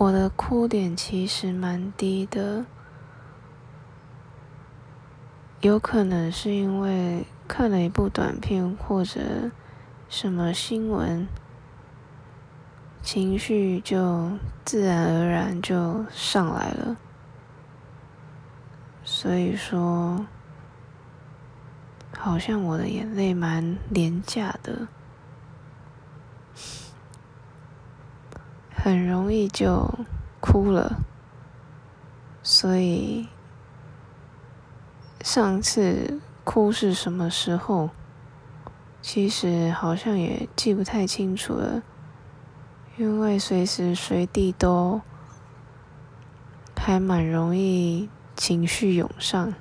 我的哭点其实蛮低的，有可能是因为看了一部短片或者什么新闻，情绪就自然而然就上来了。所以说，好像我的眼泪蛮廉价的。很容易就哭了，所以上次哭是什么时候？其实好像也记不太清楚了，因为随时随地都还蛮容易情绪涌上。